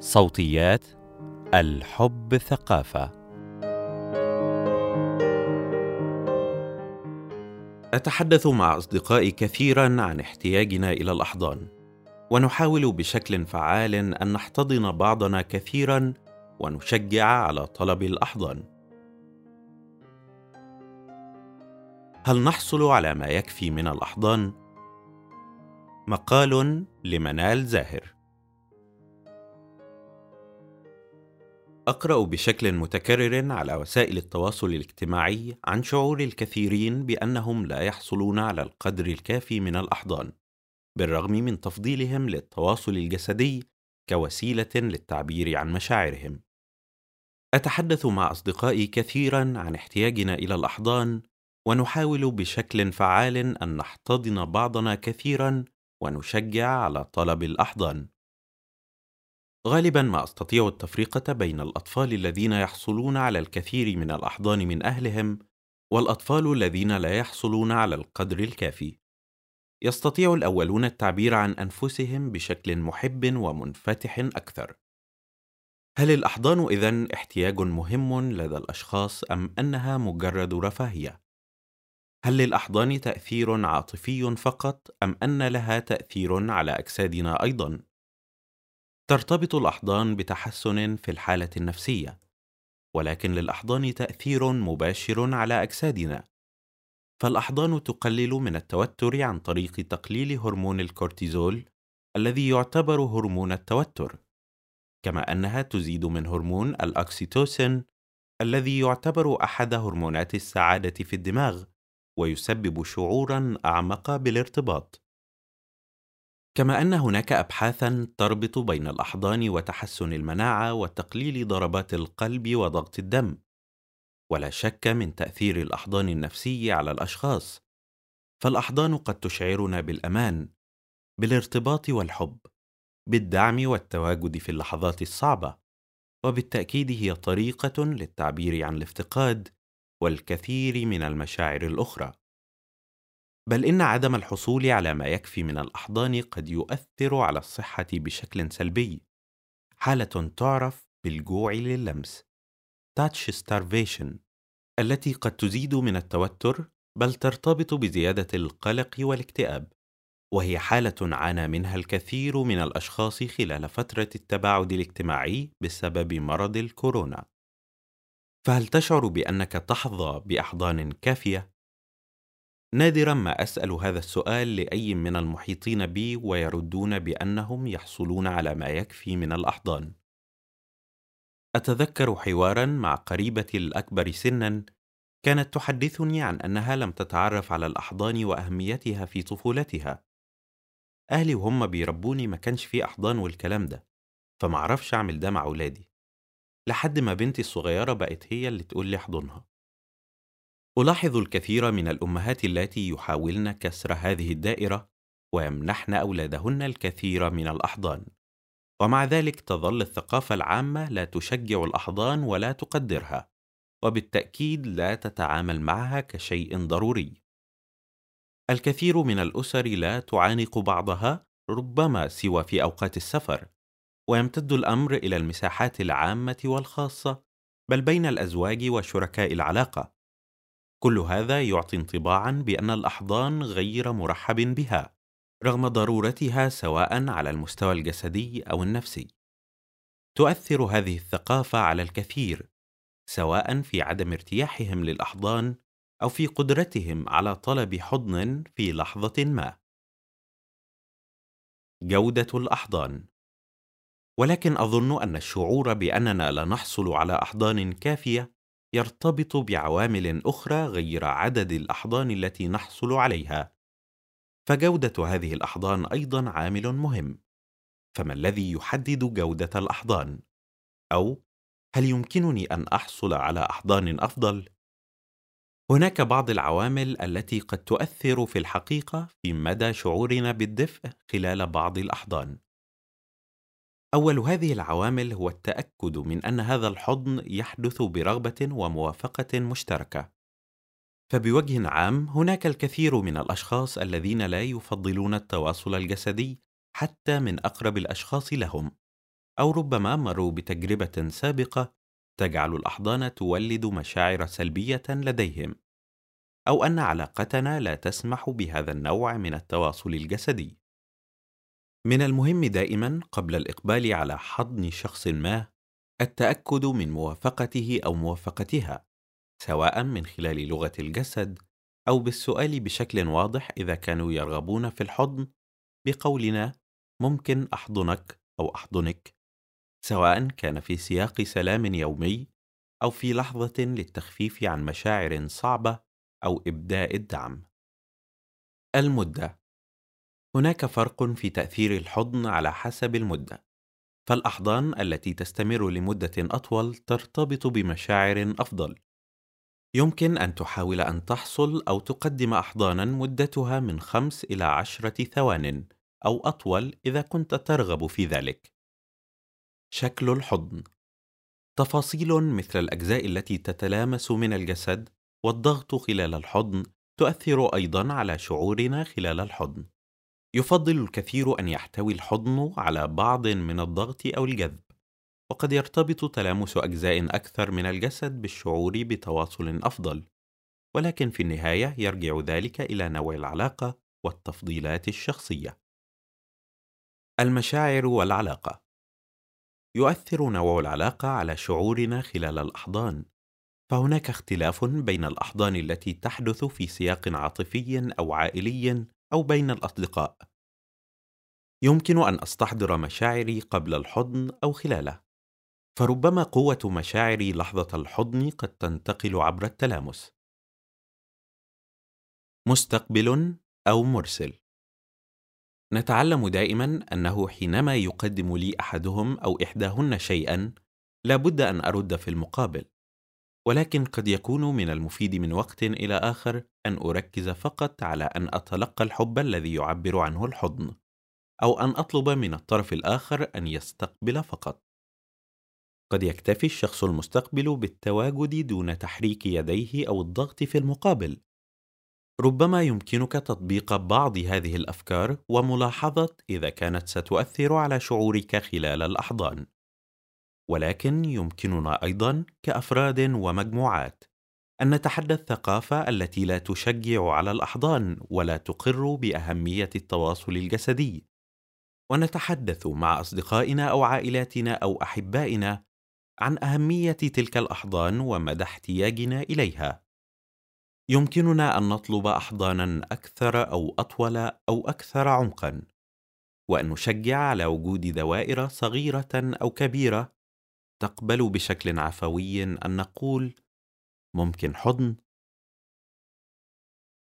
صوتيات الحب ثقافة. أتحدث مع أصدقائي كثيرا عن احتياجنا إلى الأحضان ونحاول بشكل فعال أن نحتضن بعضنا كثيرا ونشجع على طلب الأحضان. هل نحصل على ما يكفي من الأحضان؟ مقال لمنال زاهر. أقرأ بشكل متكرر على وسائل التواصل الاجتماعي عن شعور الكثيرين بأنهم لا يحصلون على القدر الكافي من الأحضان بالرغم من تفضيلهم للتواصل الجسدي كوسيلة للتعبير عن مشاعرهم. أتحدث مع أصدقائي كثيرا عن احتياجنا إلى الأحضان ونحاول بشكل فعال أن نحتضن بعضنا كثيرا ونشجع على طلب الأحضان. غالبا ما أستطيع التفرقه بين الأطفال الذين يحصلون على الكثير من الأحضان من أهلهم والأطفال الذين لا يحصلون على القدر الكافي. يستطيع الأولون التعبير عن أنفسهم بشكل محب ومنفتح أكثر. هل الأحضان إذن احتياج مهم لدى الأشخاص أم أنها مجرد رفاهية؟ هل للأحضان تأثير عاطفي فقط أم أن لها تأثير على أجسادنا أيضا؟ ترتبط الأحضان بتحسن في الحالة النفسية ولكن للأحضان تأثير مباشر على أجسادنا. فالأحضان تقلل من التوتر عن طريق تقليل هرمون الكورتيزول الذي يعتبر هرمون التوتر كما أنها تزيد من هرمون الأكسيتوسين الذي يعتبر أحد هرمونات السعادة في الدماغ ويسبب شعورا أعمق بالارتباط. كما أن هناك ابحاثا تربط بين الأحضان وتحسن المناعة وتقليل ضربات القلب وضغط الدم. ولا شك من تأثير الأحضان النفسي على الأشخاص. فالأحضان قد تشعرنا بالأمان بالارتباط والحب بالدعم والتواجد في اللحظات الصعبة. وبالتأكيد هي طريقة للتعبير عن الافتقاد والكثير من المشاعر الأخرى. بل إن عدم الحصول على ما يكفي من الأحضان قد يؤثر على الصحة بشكل سلبي. حالة تعرف بالجوع للمس touch starvation التي قد تزيد من التوتر بل ترتبط بزيادة القلق والاكتئاب. وهي حالة عانى منها الكثير من الأشخاص خلال فترة التباعد الاجتماعي بسبب مرض الكورونا. فهل تشعر بأنك تحظى بأحضان كافية؟ نادرا ما أسأل هذا السؤال لأي من المحيطين بي ويردون بأنهم يحصلون على ما يكفي من الأحضان. أتذكر حوارا مع قريبتي الأكبر سنا كانت تحدثني عن أنها لم تتعرف على الأحضان وأهميتها في طفولتها. أهلي وهم بيربوني ما كانش في أحضان والكلام ده فمعرفش أعمل ده مع ولادي لحد ما بنتي الصغيرة بقت هي اللي تقول لي أحضنها. ألاحظ الكثير من الأمهات اللاتي يحاولن كسر هذه الدائرة ويمنحن أولادهن الكثير من الأحضان، ومع ذلك تظل الثقافة العامة لا تشجع الأحضان ولا تقدرها، وبالتأكيد لا تتعامل معها كشيء ضروري. الكثير من الأسر لا تعانق بعضها ربما سوى في أوقات السفر، ويمتد الأمر إلى المساحات العامة والخاصة، بل بين الأزواج وشركاء العلاقة. كل هذا يعطي انطباعا بأن الأحضان غير مرحب بها رغم ضرورتها سواء على المستوى الجسدي أو النفسي. تؤثر هذه الثقافة على الكثير سواء في عدم ارتياحهم للأحضان أو في قدرتهم على طلب حضن في لحظة ما. جودة الأحضان. ولكن أظن أن الشعور بأننا لا نحصل على أحضان كافية يرتبط بعوامل أخرى غير عدد الأحضان التي نحصل عليها. فجودة هذه الأحضان أيضا عامل مهم. فما الذي يحدد جودة الأحضان؟ أو هل يمكنني أن أحصل على أحضان أفضل؟ هناك بعض العوامل التي قد تؤثر في الحقيقة في مدى شعورنا بالدفء خلال بعض الأحضان. أول هذه العوامل هو التأكد من أن هذا الحضن يحدث برغبة وموافقة مشتركة فبوجه عام هناك الكثير من الأشخاص الذين لا يفضلون التواصل الجسدي حتى من أقرب الأشخاص لهم أو ربما مروا بتجربة سابقة تجعل الأحضان تولد مشاعر سلبية لديهم، أو أن علاقتنا لا تسمح بهذا النوع من التواصل الجسدي. من المهم دائما قبل الإقبال على حضن شخص ما التأكد من موافقته أو موافقتها، سواء من خلال لغة الجسد أو بالسؤال بشكل واضح إذا كانوا يرغبون في الحضن بقولنا ممكن أحضنك أو أحضنك سواء كان في سياق سلام يومي أو في لحظة للتخفيف عن مشاعر صعبة أو إبداء الدعم. المدة هناك فرق في تأثير الحضن على حسب المدة، فالأحضان التي تستمر لمدة أطول ترتبط بمشاعر أفضل. يمكن أن تحاول أن تحصل أو تقدم أحضانا مدتها من خمس إلى عشرة ثوان أو أطول إذا كنت ترغب في ذلك. شكل الحضن تفاصيل مثل الأجزاء التي تتلامس من الجسد والضغط خلال الحضن تؤثر أيضا على شعورنا خلال الحضن. يفضل الكثير أن يحتوي الحضن على بعض من الضغط أو الجذب، وقد يرتبط تلامس أجزاء أكثر من الجسد بالشعور بتواصل أفضل، ولكن في النهاية يرجع ذلك إلى نوع العلاقة والتفضيلات الشخصية. المشاعر والعلاقة يؤثر نوع العلاقة على شعورنا خلال الأحضان، فهناك اختلاف بين الأحضان التي تحدث في سياق عاطفي أو عائلي أو بين الأصدقاء. يمكن أن أستحضر مشاعري قبل الحضن أو خلاله، فربما قوة مشاعري لحظة الحضن قد تنتقل عبر التلامس. مستقبل أو مرسل نتعلم دائما أنه حينما يقدم لي أحدهم أو إحداهن شيئا لابد أن أرد في المقابل ولكن قد يكون من المفيد من وقت إلى آخر أن أركز فقط على أن أتلقى الحب الذي يعبر عنه الحضن أو أن أطلب من الطرف الآخر أن يستقبل فقط. قد يكتفي الشخص المستقبل بالتواجد دون تحريك يديه أو الضغط في المقابل. ربما يمكنك تطبيق بعض هذه الأفكار وملاحظه إذا كانت ستؤثر على شعورك خلال الأحضان. ولكن يمكننا أيضا كأفراد ومجموعات أن نتحدى الثقافه التي لا تشجع على الأحضان ولا تقر بأهمية التواصل الجسدي. ونتحدث مع أصدقائنا أو عائلاتنا أو أحبائنا عن أهمية تلك الأحضان ومدى احتياجنا إليها. يمكننا أن نطلب احضانا أكثر أو أطول أو أكثر عمقا وأن نشجع على وجود دوائر صغيرة أو كبيرة تقبل بشكل عفوي أن نقول ممكن حضن